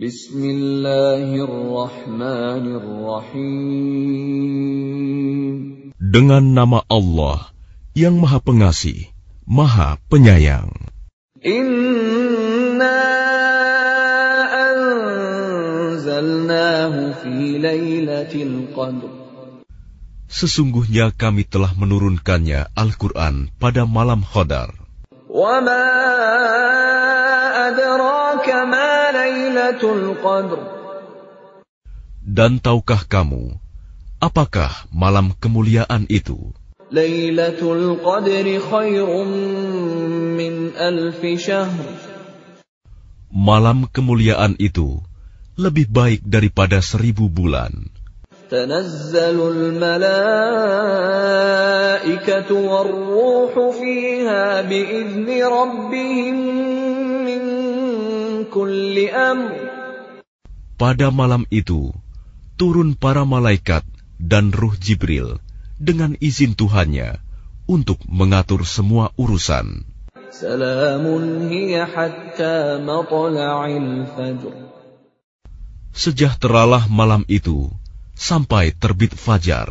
Bismillahirrahmanirrahim. Dengan nama Allah yang Maha Pengasih, Maha Penyayang. Inna anzalnahu fi laylatil qadr. Sesungguhnya kami telah menurunkannya Al-Quran pada malam Khodar lailatul qadr. Dan tahukah kamu apakah malam kemuliaan itu? Lailatul qadr khairum min alf syahr. Malam kemuliaan itu lebih baik daripada seribu bulan. Tanazzalul fiha biizni rabbihim pada malam itu turun para malaikat dan ruh Jibril dengan izin Tuhannya untuk mengatur semua urusan. Sejahteralah malam itu sampai terbit fajar.